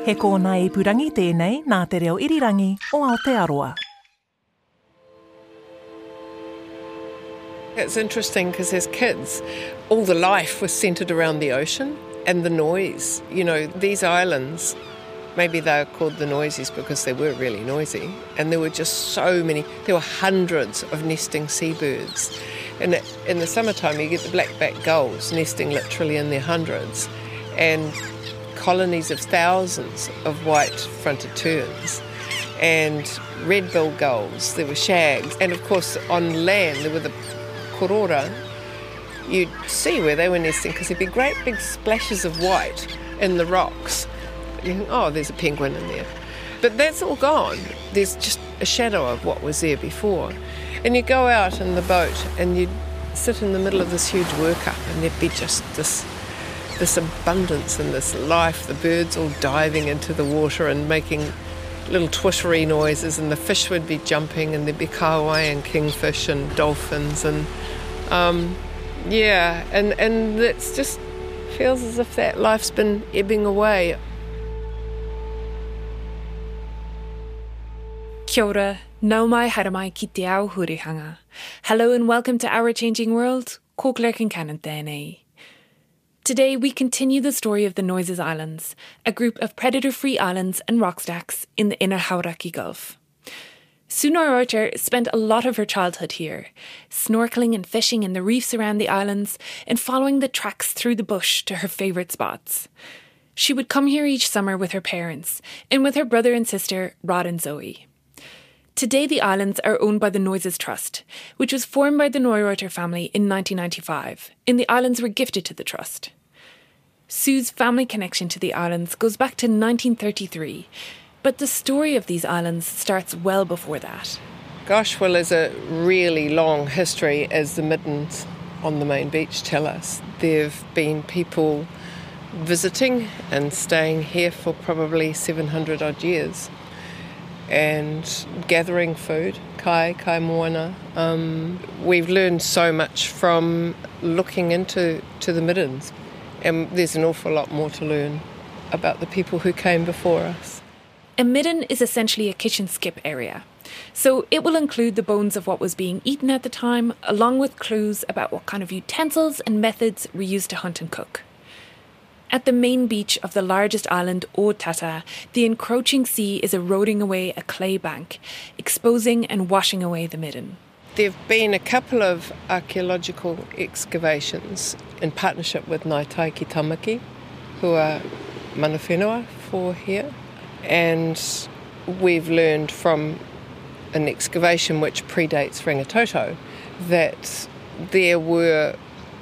He kōna i purangi tēnei nā te reo irirangi o Aotearoa. It's interesting because as kids, all the life was centred around the ocean and the noise. You know, these islands, maybe they were called the noisies because they were really noisy. And there were just so many, there were hundreds of nesting seabirds. And in the summertime, you get the black-backed gulls nesting literally in their hundreds. And colonies of thousands of white-fronted terns and red-billed gulls. There were shags. And of course, on land, there were the korora, you'd see where they were nesting because there'd be great big splashes of white in the rocks. You think, oh, there's a penguin in there. But that's all gone. There's just a shadow of what was there before. And you go out in the boat and you'd sit in the middle of this huge workup and there'd be just this this abundance and this life, the birds all diving into the water and making little twittery noises, and the fish would be jumping, and there'd be kahawai and kingfish and dolphins, and um, yeah, and and just feels as if that life's been ebbing away. Kia ora, nau mai haere mai ki te ao hurihanga. Hello and welcome to Our Changing World, ko Claire Concannon. Today, we continue the story of the Noises Islands, a group of predator free islands and rock stacks in the inner Hauraki Gulf. Sue Neureuther spent a lot of her childhood here, snorkeling and fishing in the reefs around the islands and following the tracks through the bush to her favourite spots. She would come here each summer with her parents and with her brother and sister, Rod and Zoe. Today, the islands are owned by the Noises Trust, which was formed by the Neureuther family in 1995, and the islands were gifted to the trust. Sue's family connection to the islands goes back to 1933, but the story of these islands starts well before that. Gosh, well, there's a really long history, as the middens on the main beach tell us. There have been people visiting and staying here for probably 700 odd years and gathering food, kai, kai moana. Um, we've learned so much from looking into to the middens, and there's an awful lot more to learn about the people who came before us. A midden is essentially a kitchen skip area. So it will include the bones of what was being eaten at the time, along with clues about what kind of utensils and methods were used to hunt and cook. At the main beach of the largest island, Otata, the encroaching sea is eroding away a clay bank, exposing and washing away the midden. There have been a couple of archaeological excavations in partnership with Ngāi Tai ki Tamaki, who are mana whenua for here. And we've learned from an excavation which predates Rangitoto that there were,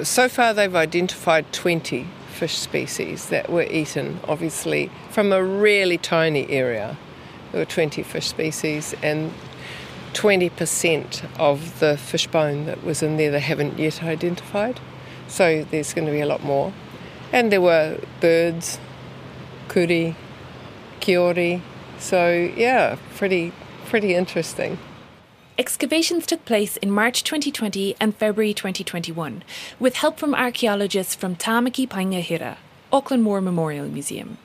so far they've identified 20 fish species that were eaten, obviously, from a really tiny area. There were 20 fish species, and 20% of the fish bone that was in there they haven't yet identified. So there's going to be a lot more. And there were birds, kuri, kiore. So yeah, pretty pretty interesting. Excavations took place in March 2020 and February 2021, with help from archaeologists from Tamaki Paenga Hira, Auckland War Memorial Museum.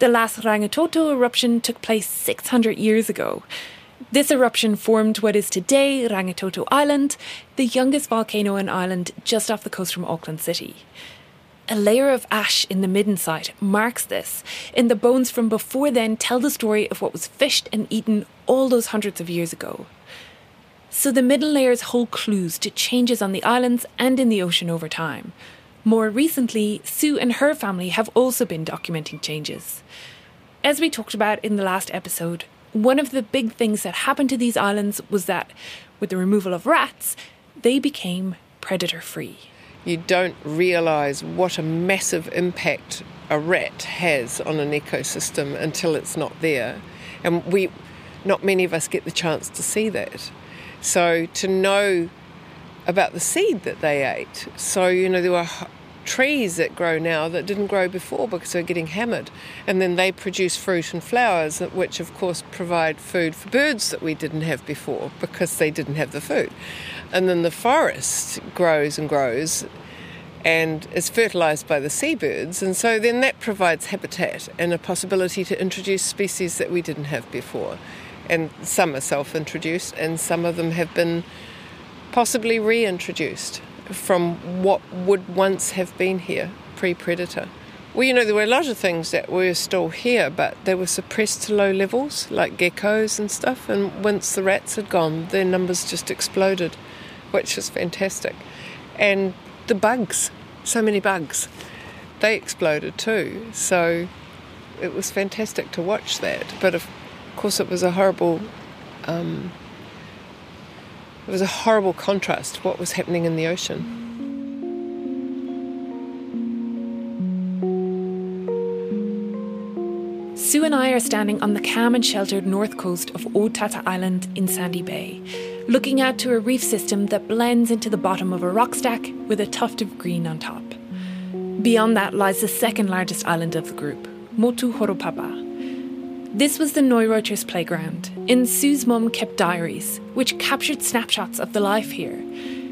The last Rangitoto eruption took place 600 years ago. This eruption formed what is today Rangitoto Island, the youngest volcano in Ireland just off the coast from Auckland City. A layer of ash in the midden site marks this, and the bones from before then tell the story of what was fished and eaten all those hundreds of years ago. So the midden layers hold clues to changes on the islands and in the ocean over time. More recently, Sue and her family have also been documenting changes. As we talked about in the last episode, one of the big things that happened to these islands was that, with the removal of rats, they became predator free. you don't realise what a massive impact a rat has on an ecosystem until it's not there. And we, not many of us get the chance to see that. So to know about the seed that they ate. So, you know, there were trees that grow now that didn't grow before because they're getting hammered. And then they produce fruit and flowers, which of course provide food for birds that we didn't have before because they didn't have the food. And then the forest grows and grows and is fertilised by the seabirds. And so then that provides habitat and a possibility to introduce species that we didn't have before. And some are self introduced, and some of them have been possibly reintroduced from what would once have been here pre predator. Well, you know, there were a lot of things that were still here, but they were suppressed to low levels, like geckos and stuff. And once the rats had gone, their numbers just exploded, which is fantastic. And the bugs, so many bugs, they exploded too. So it was fantastic to watch that. But of course, it was a horrible. Um, it was a horrible contrast to what was happening in the ocean. Sue and I are standing on the calm and sheltered north coast of Otata Island in Sandy Bay, looking out to a reef system that blends into the bottom of a rock stack with a tuft of green on top. Beyond that lies the second largest island of the group, Motuhoropapa. This was the Neureuthers playground, and Sue's mum kept diaries, which captured snapshots of the life here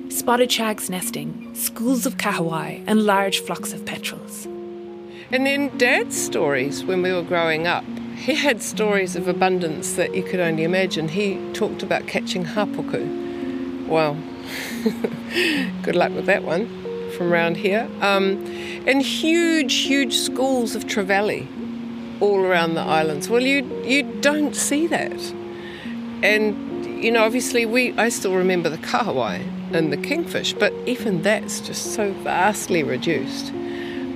spotted shags nesting, schools of kahawai, and large flocks of petrels. And then Dad's stories when we were growing up. He had stories of abundance that you could only imagine. He talked about catching hapuku. Wow. Good luck with that one from around here. Um, and huge, huge schools of trevally all around the islands. Well, you you don't see that. And you know, obviously, we I still remember the kahawai and the kingfish, but even that's just so vastly reduced.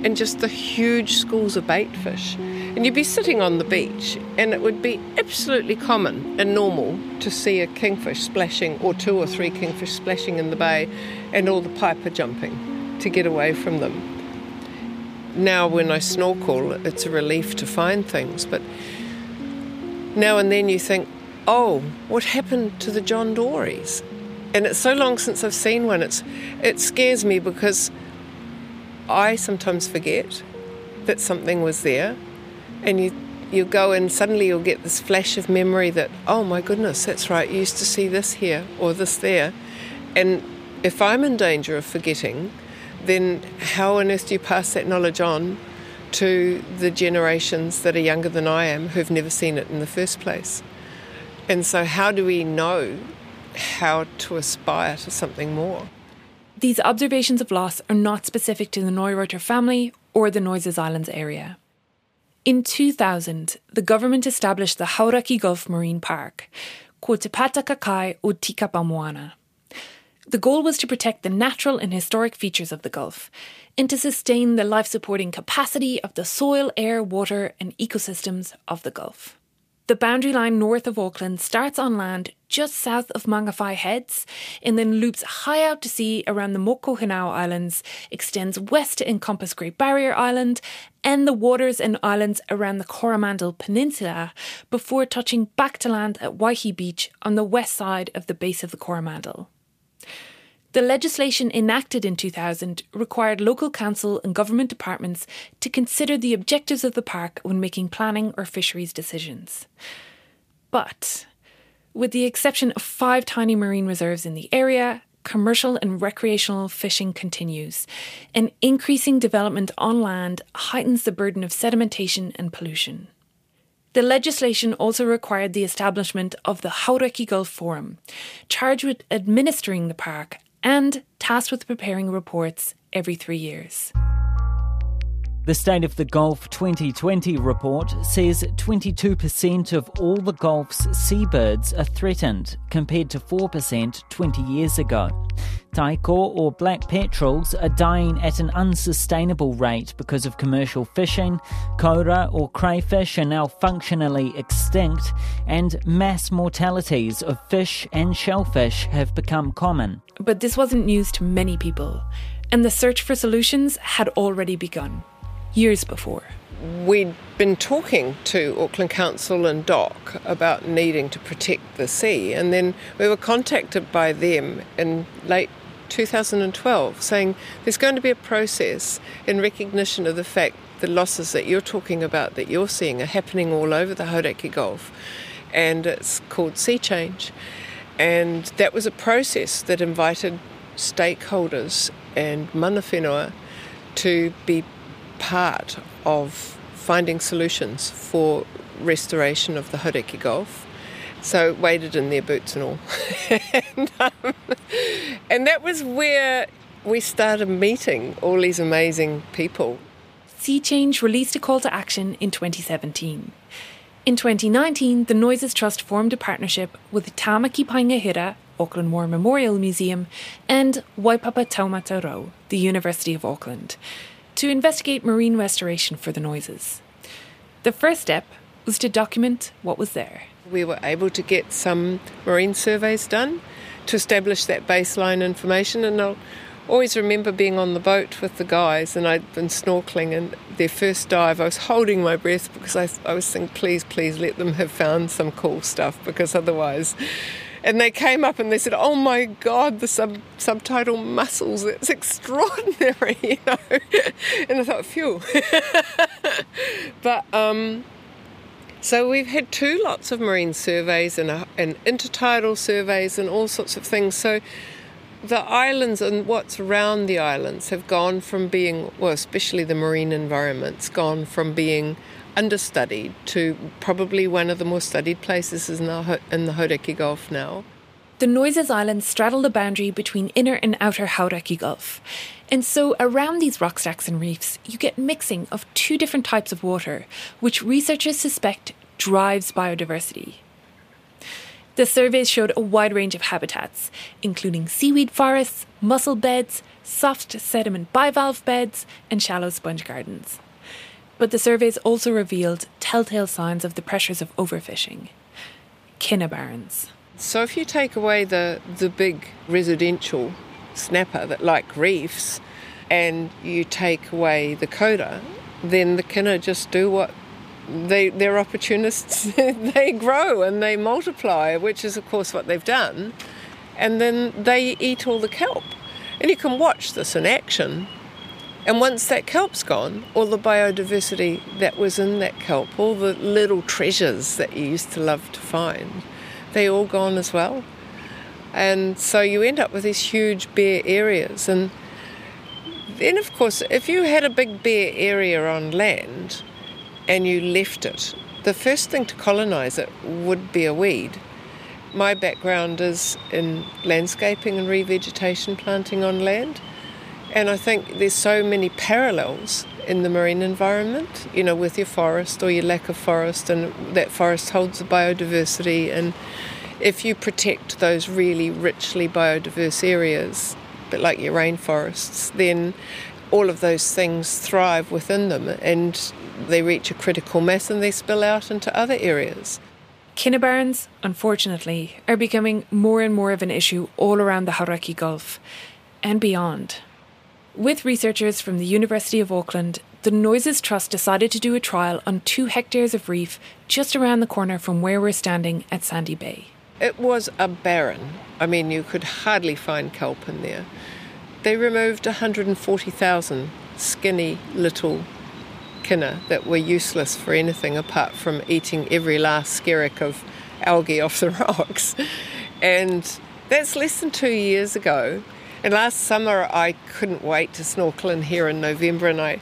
And just the huge schools of bait fish. And you'd be sitting on the beach, and it would be absolutely common and normal to see a kingfish splashing, or two or three kingfish splashing in the bay, and all the piper jumping to get away from them. Now, when I snorkel, it's a relief to find things, but now and then you think, oh, what happened to the John Dories? And it's so long since I've seen one. It's it scares me because I sometimes forget that something was there, and you you go and suddenly you'll get this flash of memory that oh my goodness, that's right, you used to see this here or this there, and if I'm in danger of forgetting, then how on earth do you pass that knowledge on to the generations that are younger than I am who've never seen it in the first place? And so, how do we know how to aspire to something more? These observations of loss are not specific to the Neureuther family or the Noises Islands area. In 2000, the government established the Hauraki Gulf Marine Park, Ko Te Patakakai o Tikapamoana. The goal was to protect the natural and historic features of the Gulf and to sustain the life supporting capacity of the soil, air, water, and ecosystems of the Gulf. The boundary line north of Auckland starts on land just south of Mangawhai Heads and then loops high out to sea around the Mokohinau Islands, extends west to encompass Great Barrier Island and the waters and islands around the Coromandel Peninsula before touching back to land at Waihi Beach on the west side of the base of the Coromandel. The legislation enacted in 2000 required local council and government departments to consider the objectives of the park when making planning or fisheries decisions. But, with the exception of five tiny marine reserves in the area, commercial and recreational fishing continues, and increasing development on land heightens the burden of sedimentation and pollution. The legislation also required the establishment of the Hauraki Gulf Forum, charged with administering the park and tasked with preparing reports every three years. The State of the Gulf 2020 report says 22% of all the Gulf's seabirds are threatened, compared to 4% 20 years ago. Taiko or black petrels are dying at an unsustainable rate because of commercial fishing, koura or crayfish are now functionally extinct, and mass mortalities of fish and shellfish have become common. But this wasn't news to many people. and the search for solutions had already begun, years before. We'd been talking to Auckland Council and DOC about needing to protect the sea, and then we were contacted by them in late 2012 saying there's going to be a process in recognition of the fact the losses that you're talking about, that you're seeing, are happening all over the Hauraki Gulf, and it's called sea change. And that was a process that invited stakeholders and mana whenua to be part of finding solutions for restoration of the Hauraki Gulf. So waded in their boots and all. and, um, and that was where we started meeting all these amazing people. Sea Change released a call to action in 2017. In 2019, the Noises Trust formed a partnership with Tamaki Paenga Auckland War Memorial Museum, and Waipapa Taumata Rau, the University of Auckland, to investigate marine restoration for the noises. The first step was to document what was there. We were able to get some marine surveys done to establish that baseline information, and I'll always remember being on the boat with the guys and I'd been snorkeling and their first dive I was holding my breath because I, I was thinking please please let them have found some cool stuff because otherwise and they came up and they said oh my god the sub subtidal mussels it's extraordinary you know? And I thought phew. But um so we've had two lots of marine surveys and, a, and intertidal surveys and all sorts of things. So the islands and what's around the islands have gone from being, well, especially the marine environments, gone from being understudied to probably one of the more studied places in the, in the Hauraki Gulf now. The Noises Islands straddle the boundary between inner and outer Hauraki Gulf. And so, around these rock stacks and reefs, you get mixing of two different types of water, which researchers suspect drives biodiversity. The surveys showed a wide range of habitats, including seaweed forests, mussel beds, soft sediment bivalve beds, and shallow sponge gardens. But the surveys also revealed telltale signs of the pressures of overfishing. Kina barrens. So if you take away the, the big residential snapper that like reefs and you take away the coda, then the kina just do what they, they're opportunists. they grow and they multiply, which is, of course, what they've done. And then they eat all the kelp. And you can watch this in action. And once that kelp's gone, all the biodiversity that was in that kelp, all the little treasures that you used to love to find, they all gone as well. And so you end up with these huge bare areas. And then, of course, if you had a big bare area on land, and you left it, the first thing to colonise it would be a weed. My background is in landscaping and revegetation planting on land, and I think there's so many parallels in the marine environment, you know, with your forest or your lack of forest, and that forest holds the biodiversity. And if you protect those really richly biodiverse areas, but like your rainforests, then all of those things thrive within them and they reach a critical mass and they spill out into other areas. Kina barrens, unfortunately, are becoming more and more of an issue all around the Hauraki Gulf and beyond. With researchers from the University of Auckland, the Noises Trust decided to do a trial on two hectares of reef just around the corner from where we're standing at Sandy Bay. It was a barren. I mean, you could hardly find kelp in there. They removed 140,000 skinny little kina that were useless for anything apart from eating every last skerrick of algae off the rocks. And that's less than two years ago. And last summer I couldn't wait to snorkel in here in November and I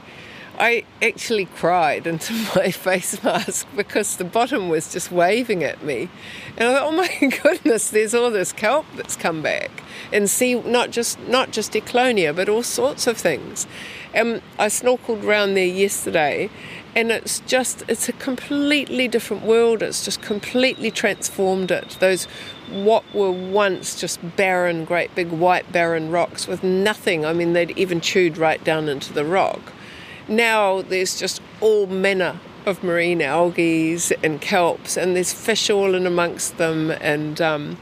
I actually cried into my face mask because the bottom was just waving at me. And I thought, oh my goodness, there's all this kelp that's come back. And see not just not just Ecklonia, but all sorts of things. And I snorkeled around there yesterday and it's just it's a completely different world it's just completely transformed it those what were once just barren great big white barren rocks with nothing i mean they'd even chewed right down into the rock now there's just all manner of marine algae and kelps and there's fish all in amongst them and um,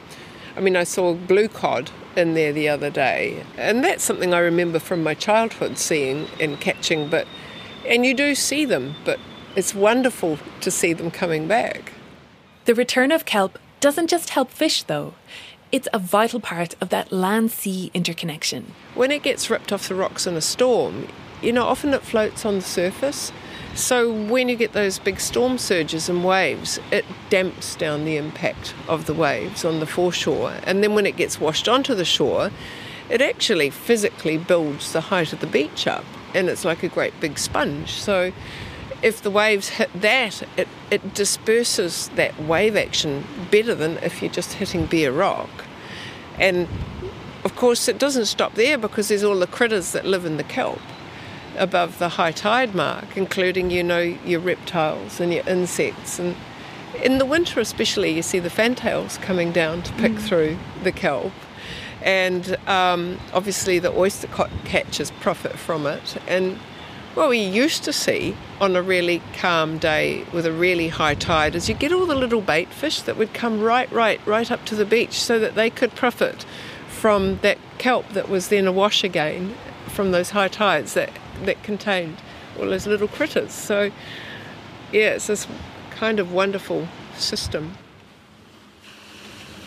i mean i saw blue cod in there the other day. And that's something I remember from my childhood seeing and catching, but and you do see them, but it's wonderful to see them coming back. The return of kelp doesn't just help fish though. It's a vital part of that land sea interconnection. When it gets ripped off the rocks in a storm, you know, often it floats on the surface. So when you get those big storm surges and waves, it damps down the impact of the waves on the foreshore. And then when it gets washed onto the shore, it actually physically builds the height of the beach up. And it's like a great big sponge. So if the waves hit that, it, it disperses that wave action better than if you're just hitting bare rock. And of course, it doesn't stop there because there's all the critters that live in the kelp above the high tide mark, including, you know, your reptiles and your insects. And in the winter, especially, you see the fantails coming down to pick mm. through the kelp. And um, obviously, the oyster catchers profit from it. And what we used to see on a really calm day with a really high tide is you get all the little bait fish that would come right, right, right up to the beach so that they could profit from that kelp that was then awash again from those high tides that that contained all those little critters. So, yeah, it's this kind of wonderful system.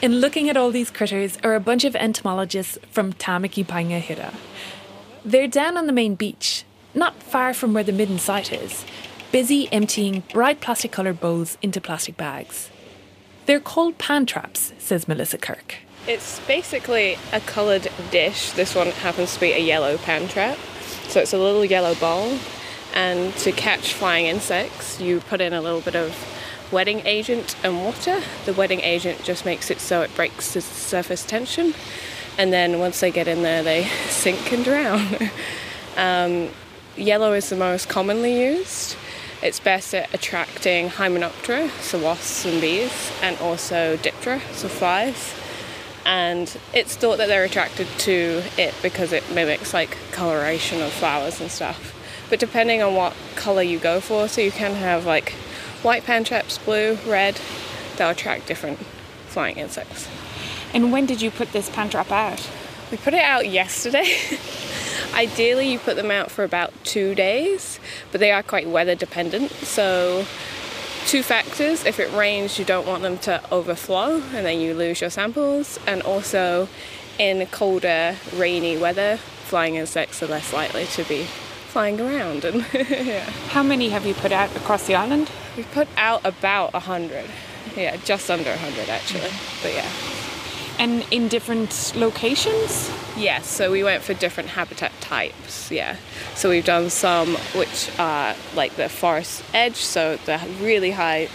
In looking at all these critters are a bunch of entomologists from Tamaki Paenga Hira. They're down on the main beach, not far from where the midden site is, busy emptying bright plastic coloured bowls into plastic bags. They're called pan traps, says Melissa Kirk. It's basically a coloured dish. This one happens to be a yellow pan trap. So it's a little yellow bowl, and to catch flying insects, you put in a little bit of wetting agent and water. The wetting agent just makes it so it breaks the surface tension, and then once they get in there, they sink and drown. um, yellow is the most commonly used. It's best at attracting Hymenoptera, so wasps and bees, and also Diptera, so flies and it's thought that they're attracted to it because it mimics like coloration of flowers and stuff. But depending on what color you go for, so you can have like white pan traps, blue, red, they'll attract different flying insects. And when did you put this pan trap out? We put it out yesterday. Ideally, you put them out for about two days, but they are quite weather dependent. So two factors. If it rains, you don't want them to overflow and then you lose your samples. And also, in colder, rainy weather, flying insects are less likely to be flying around. And yeah. How many have you put out across the island? We've put out about a hundred. Yeah, just under a hundred actually. But yeah. And in different locations? Yes, so we went for different habitat types, yeah. So we've done some which are like the forest edge, so the really high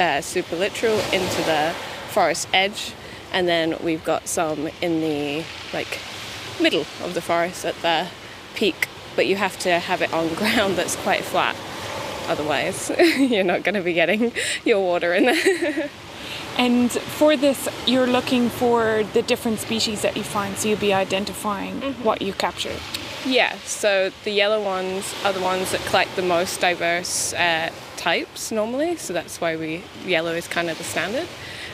uh, supralittoral into the forest edge, and then we've got some in the like middle of the forest at the peak, but you have to have it on ground that's quite flat. Otherwise, you're not going to be getting your water in there. And for this, you're looking for the different species that you find, so you'll be identifying mm-hmm. what you capture. Yeah, so the yellow ones are the ones that collect the most diverse uh, types normally, so that's why we yellow is kind of the standard.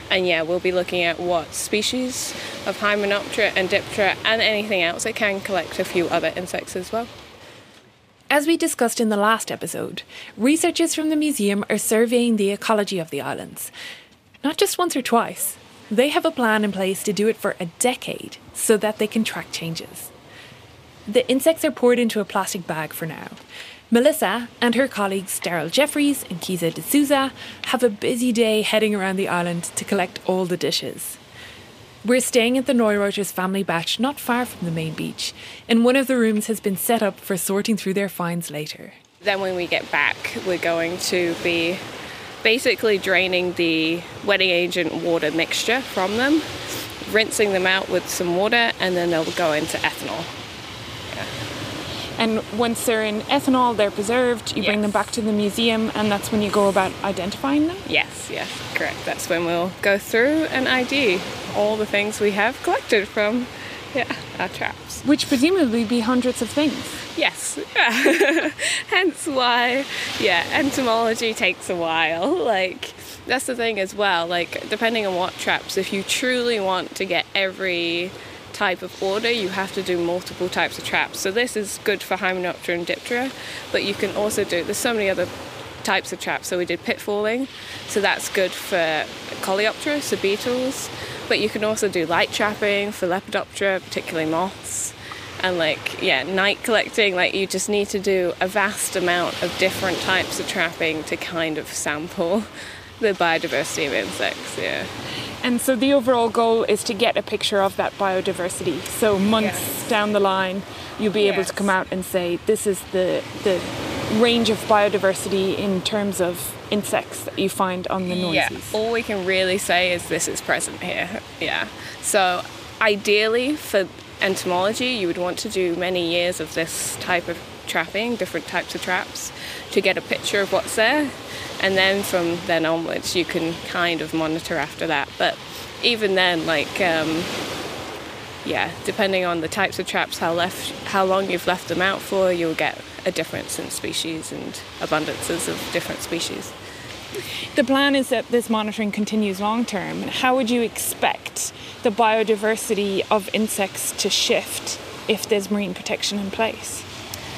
And yeah, we'll be looking at what species of Hymenoptera and Diptera and anything else It can collect a few other insects as well. As we discussed in the last episode, researchers from the museum are surveying the ecology of the islands not just once or twice. They have a plan in place to do it for a decade so that they can track changes. The insects are poured into a plastic bag for now. Melissa and her colleagues Daryl Jeffries and Kiza D'Souza have a busy day heading around the island to collect all the dishes. We're staying at the Neureuthers family bach not far from the main beach, and one of the rooms has been set up for sorting through their finds later. Then, when we get back, we're going to be basically draining the wetting agent water mixture from them, rinsing them out with some water, and then they'll go into ethanol. And once they're in ethanol, they're preserved. You yes. bring them back to the museum, and that's when you go about identifying them? Yes, yes, correct. That's when we'll go through and ID all the things we have collected from yeah, our traps. Which presumably be hundreds of things. Yes. Hence why, yeah, entomology takes a while. Like, that's the thing as well. Like, depending on what traps, if you truly want to get every type of order, you have to do multiple types of traps. So this is good for Hymenoptera and Diptera, but you can also do, there's so many other types of traps. So we did pitfalling, so that's good for Coleoptera, so beetles, but you can also do light trapping for Lepidoptera, particularly moths. And like, yeah, night collecting, like you just need to do a vast amount of different types of trapping to kind of sample the biodiversity of insects, yeah. And so the overall goal is to get a picture of that biodiversity. So months Yes. down the line, you'll be able to come out and say this is the the range of biodiversity in terms of insects that you find on the noises Yeah, noises. all we can really say is this is present here. Yeah. So ideally for entomology, you would want to do many years of this type of trapping, different types of traps, to get a picture of what's there. And then from then onwards, you can kind of monitor after that. But even then, like, um, yeah, depending on the types of traps, how left, how long you've left them out for, you'll get a difference in species and abundances of different species. The plan is that this monitoring continues long term. How would you expect the biodiversity of insects to shift if there's marine protection in place?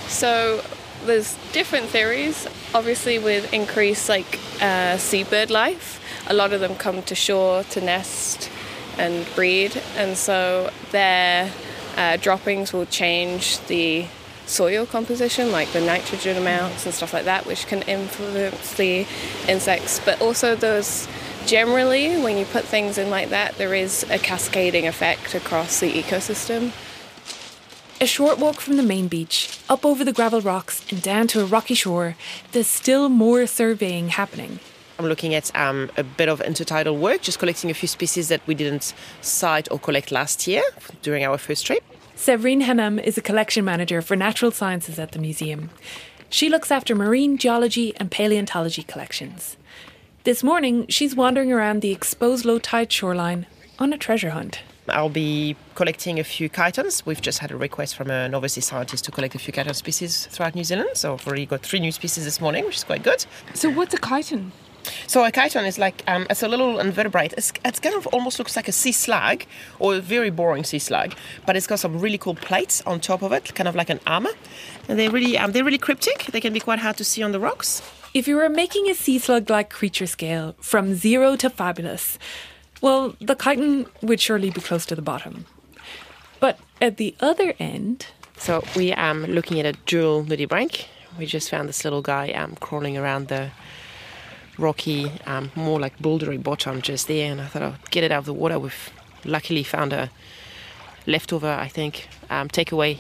So there's different theories. Obviously, with increased like uh, seabird life, a lot of them come to shore to nest and breed, and so their uh, droppings will change the soil composition, like the nitrogen amounts and stuff like that, which can influence the insects. But also, those generally, when you put things in like that, there is a cascading effect across the ecosystem. A short walk from the main beach, up over the gravel rocks and down to a rocky shore, there's still more surveying happening. I'm looking at um, a bit of intertidal work, just collecting a few species that we didn't sight or collect last year during our first trip. Severine Hannam is a collection manager for natural sciences at the museum. She looks after marine geology and paleontology collections. This morning, she's wandering around the exposed low tide shoreline on a treasure hunt. I'll be collecting a few chitons. We've just had a request from an overseas scientist to collect a few chiton species throughout New Zealand. So I've already got three new species this morning, which is quite good. So, what's a chiton? So a chiton is like um, it's a little invertebrate. It's, it's kind of almost looks like a sea slug or a very boring sea slug, but it's got some really cool plates on top of it, kind of like an armor. And they're really um, they're really cryptic. They can be quite hard to see on the rocks. If you were making a sea slug like creature scale from zero to fabulous, well, the chiton would surely be close to the bottom. But at the other end, So we are um, looking at a jewel nudibranch. We just found this little guy um, crawling around the rocky, um, more like bouldery bottom just there, and I thought I'd get it out of the water. We've luckily found a leftover, I think, um, takeaway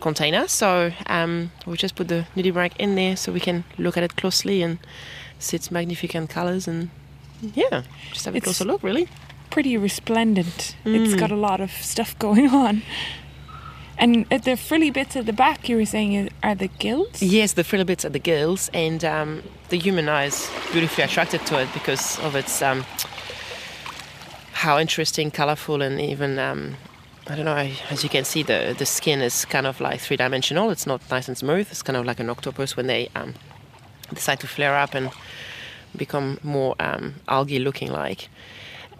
container. So um, we just put the nudibranch in there so we can look at it closely and see its magnificent colors and yeah, just have a It's- closer look, really. pretty resplendent. It's got a lot of stuff going on. And the frilly bits at the back, you were saying, are the gills? Yes, the frilly bits are the gills, and um, the human eye is beautifully attracted to it because of its um, how interesting, colorful, and even um, I don't know. As you can see, the the skin is kind of like three dimensional. It's not nice and smooth. It's kind of like an octopus when they um, decide to flare up and become more um, algae looking like.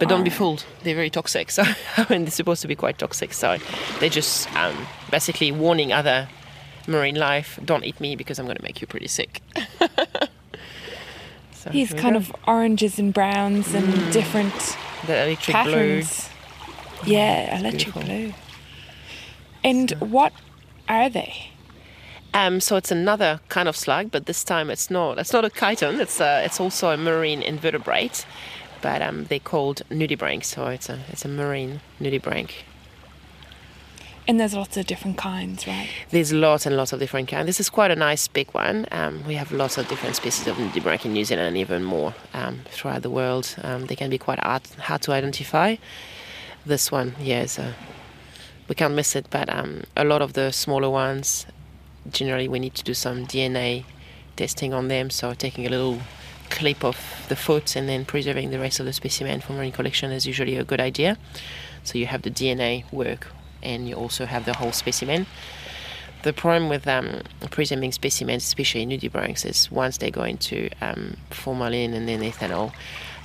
But don't be fooled; they're very toxic. So I mean, they're supposed to be quite toxic. So they're just um, basically warning other marine life: don't eat me because I'm going to make you pretty sick. so These kind go. of oranges and browns and different the electric patterns. Yeah, electric beautiful. blue. And what are they? Um, so it's another kind of slug, but this time it's not. It's not a chiton. It's a, it's also a marine invertebrate, but um, they're called nudibranch. So it's a it's a marine nudibranch. And there's lots of different kinds, right? There's lots and lots of different kinds. This is quite a nice big one. Um, we have lots of different species of nudibranch in New Zealand and even more um, throughout the world. Um, they can be quite hard, hard to identify. This one, yeah, is a, we can't miss it. But um, a lot of the smaller ones, generally we need to do some DNA testing on them. So taking a little clip of the foot and then preserving the rest of the specimen for marine collection is usually a good idea. So you have the DNA work and you also have the whole specimen. The problem with um, preserving specimens, especially nudibranchs, is once they go into um, formalin and then ethanol,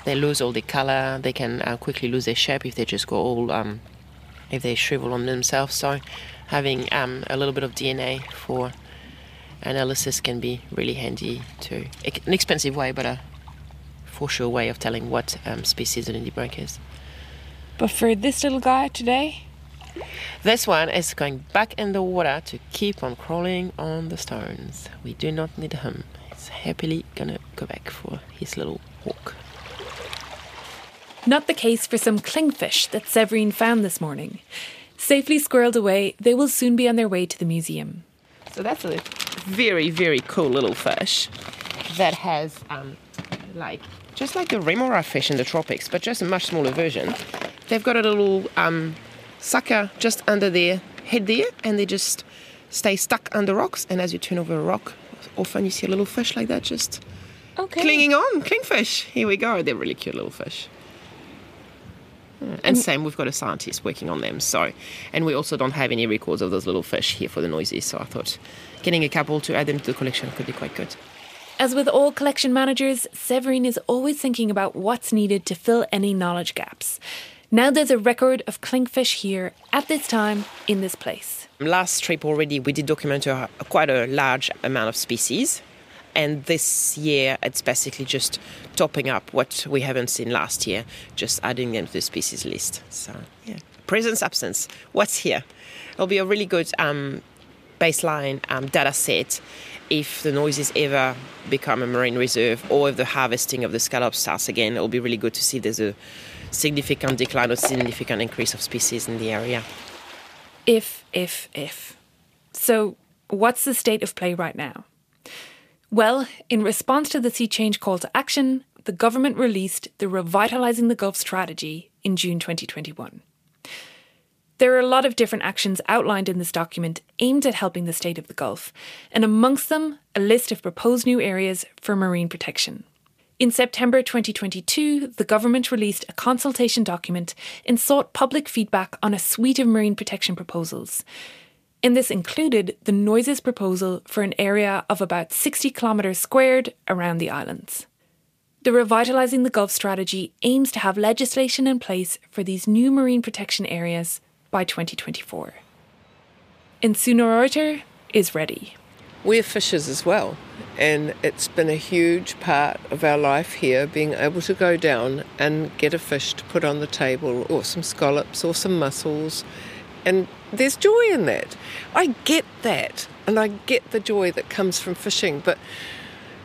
they lose all the color. They can uh, quickly lose their shape if they just go all um, if they shrivel on themselves. So having um, a little bit of DNA for analysis can be really handy too. An expensive way, but a for sure way of telling what um, species an indie is. But for this little guy today, this one is going back in the water to keep on crawling on the stones. We do not need him. He's happily gonna go back for his little walk. Not the case for some clingfish that Severine found this morning. Safely squirreled away, they will soon be on their way to the museum. So that's a very, very cool little fish that has, um, like, just like the remora fish in the tropics, but just a much smaller version. They've got a little um, sucker just under their head there, and they just stay stuck under rocks. And as you turn over a rock, often you see a little fish like that just okay. clinging on. Clingfish. Here we go. They're really cute little fish. And, and same, we've got a scientist working on them. So, and we also don't have any records of those little fish here for the noises. So I thought getting a couple to add them to the collection could be quite good. As with all collection managers, Severine is always thinking about what's needed to fill any knowledge gaps. Now there's a record of clingfish here at this time in this place. Last trip already, we did document a, quite a large amount of species. And this year, it's basically just topping up what we haven't seen last year, just adding them to the species list. So, yeah. Presence, absence. What's here? It'll be a really good um, baseline um, data set if the noises ever become a marine reserve or if the harvesting of the scallop starts again. It'll be really good to see there's a significant decline or significant increase of species in the area. If, if, if. So, what's the state of play right now? Well, in response to the sea change call to action, the government released the Revitalising the Gulf strategy in June 2021. There are a lot of different actions outlined in this document aimed at helping the state of the Gulf, and amongst them, a list of proposed new areas for marine protection. In September 2022, the government released a consultation document and sought public feedback on a suite of marine protection proposals. And this included the Noises proposal for an area of about 60 kilometres squared around the islands. The Revitalising the Gulf strategy aims to have legislation in place for these new marine protection areas by 2024. And Suno is ready. We're fishers as well, and it's been a huge part of our life here being able to go down and get a fish to put on the table, or some scallops, or some mussels, and there's joy in that. I get that, and I get the joy that comes from fishing, but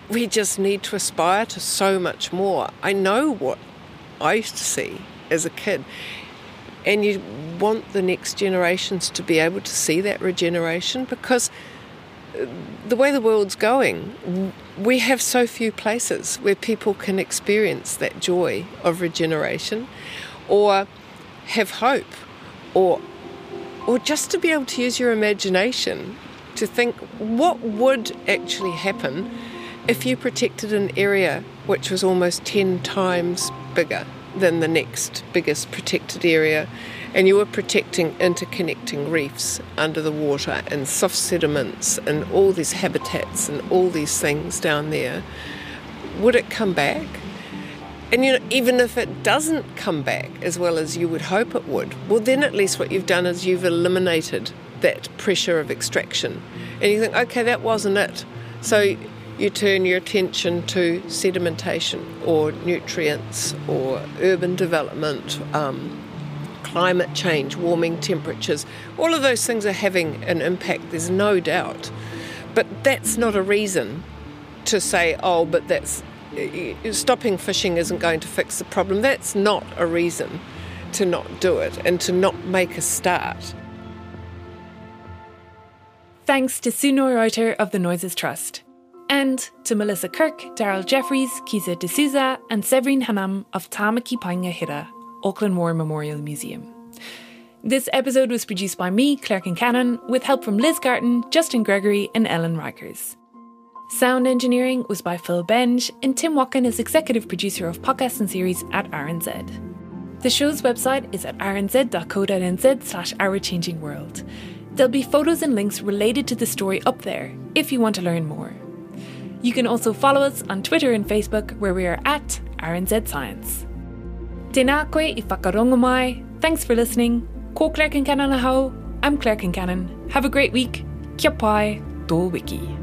we just need to aspire to so much more. I know what I used to see as a kid, and you want the next generations to be able to see that regeneration because uh, the way the world's going, we have so few places where people can experience that joy of regeneration or have hope or or just to be able to use your imagination to think what would actually happen if you protected an area which was almost 10 times bigger than the next biggest protected area and you were protecting interconnecting reefs under the water and soft sediments and all these habitats and all these things down there, would it come back? And you know, even if it doesn't come back as well as you would hope it would, well, then at least what you've done is you've eliminated that pressure of extraction. And you think, okay, that wasn't it. So you turn your attention to sedimentation or nutrients or urban development. Um, climate change, warming temperatures, all of those things are having an impact, there's no doubt. But that's not a reason to say, oh, but that's stopping fishing isn't going to fix the problem. That's not a reason to not do it and to not make a start. Thanks to Sue Neureuther of the Noises Trust. And to Melissa Kirk, Daryl Jeffries, Kisa D'Souza, and Severine Hannam of Tamaki Paenga Hira Auckland War Memorial Museum. This episode was produced by me, Claire Concannon, with help from Liz Garton, Justin Gregory, and Ellen Rykers. Sound engineering was by Phil Benge, and Tim Watkin is executive producer of podcasts and series at RNZ. The show's website is at rnz.co.nz slash our changing world. There'll be photos and links related to the story up there if you want to learn more. You can also follow us on Twitter and Facebook where we are at RNZ Science. Tēnā koe i whakarongo mai. Thanks for listening. Ko Claire Concannon I'm Claire Concannon. Have a great week. Kia pai, do wiki.